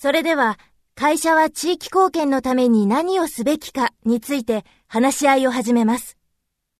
それでは、会社は地域貢献のために何をすべきかについて話し合いを始めます。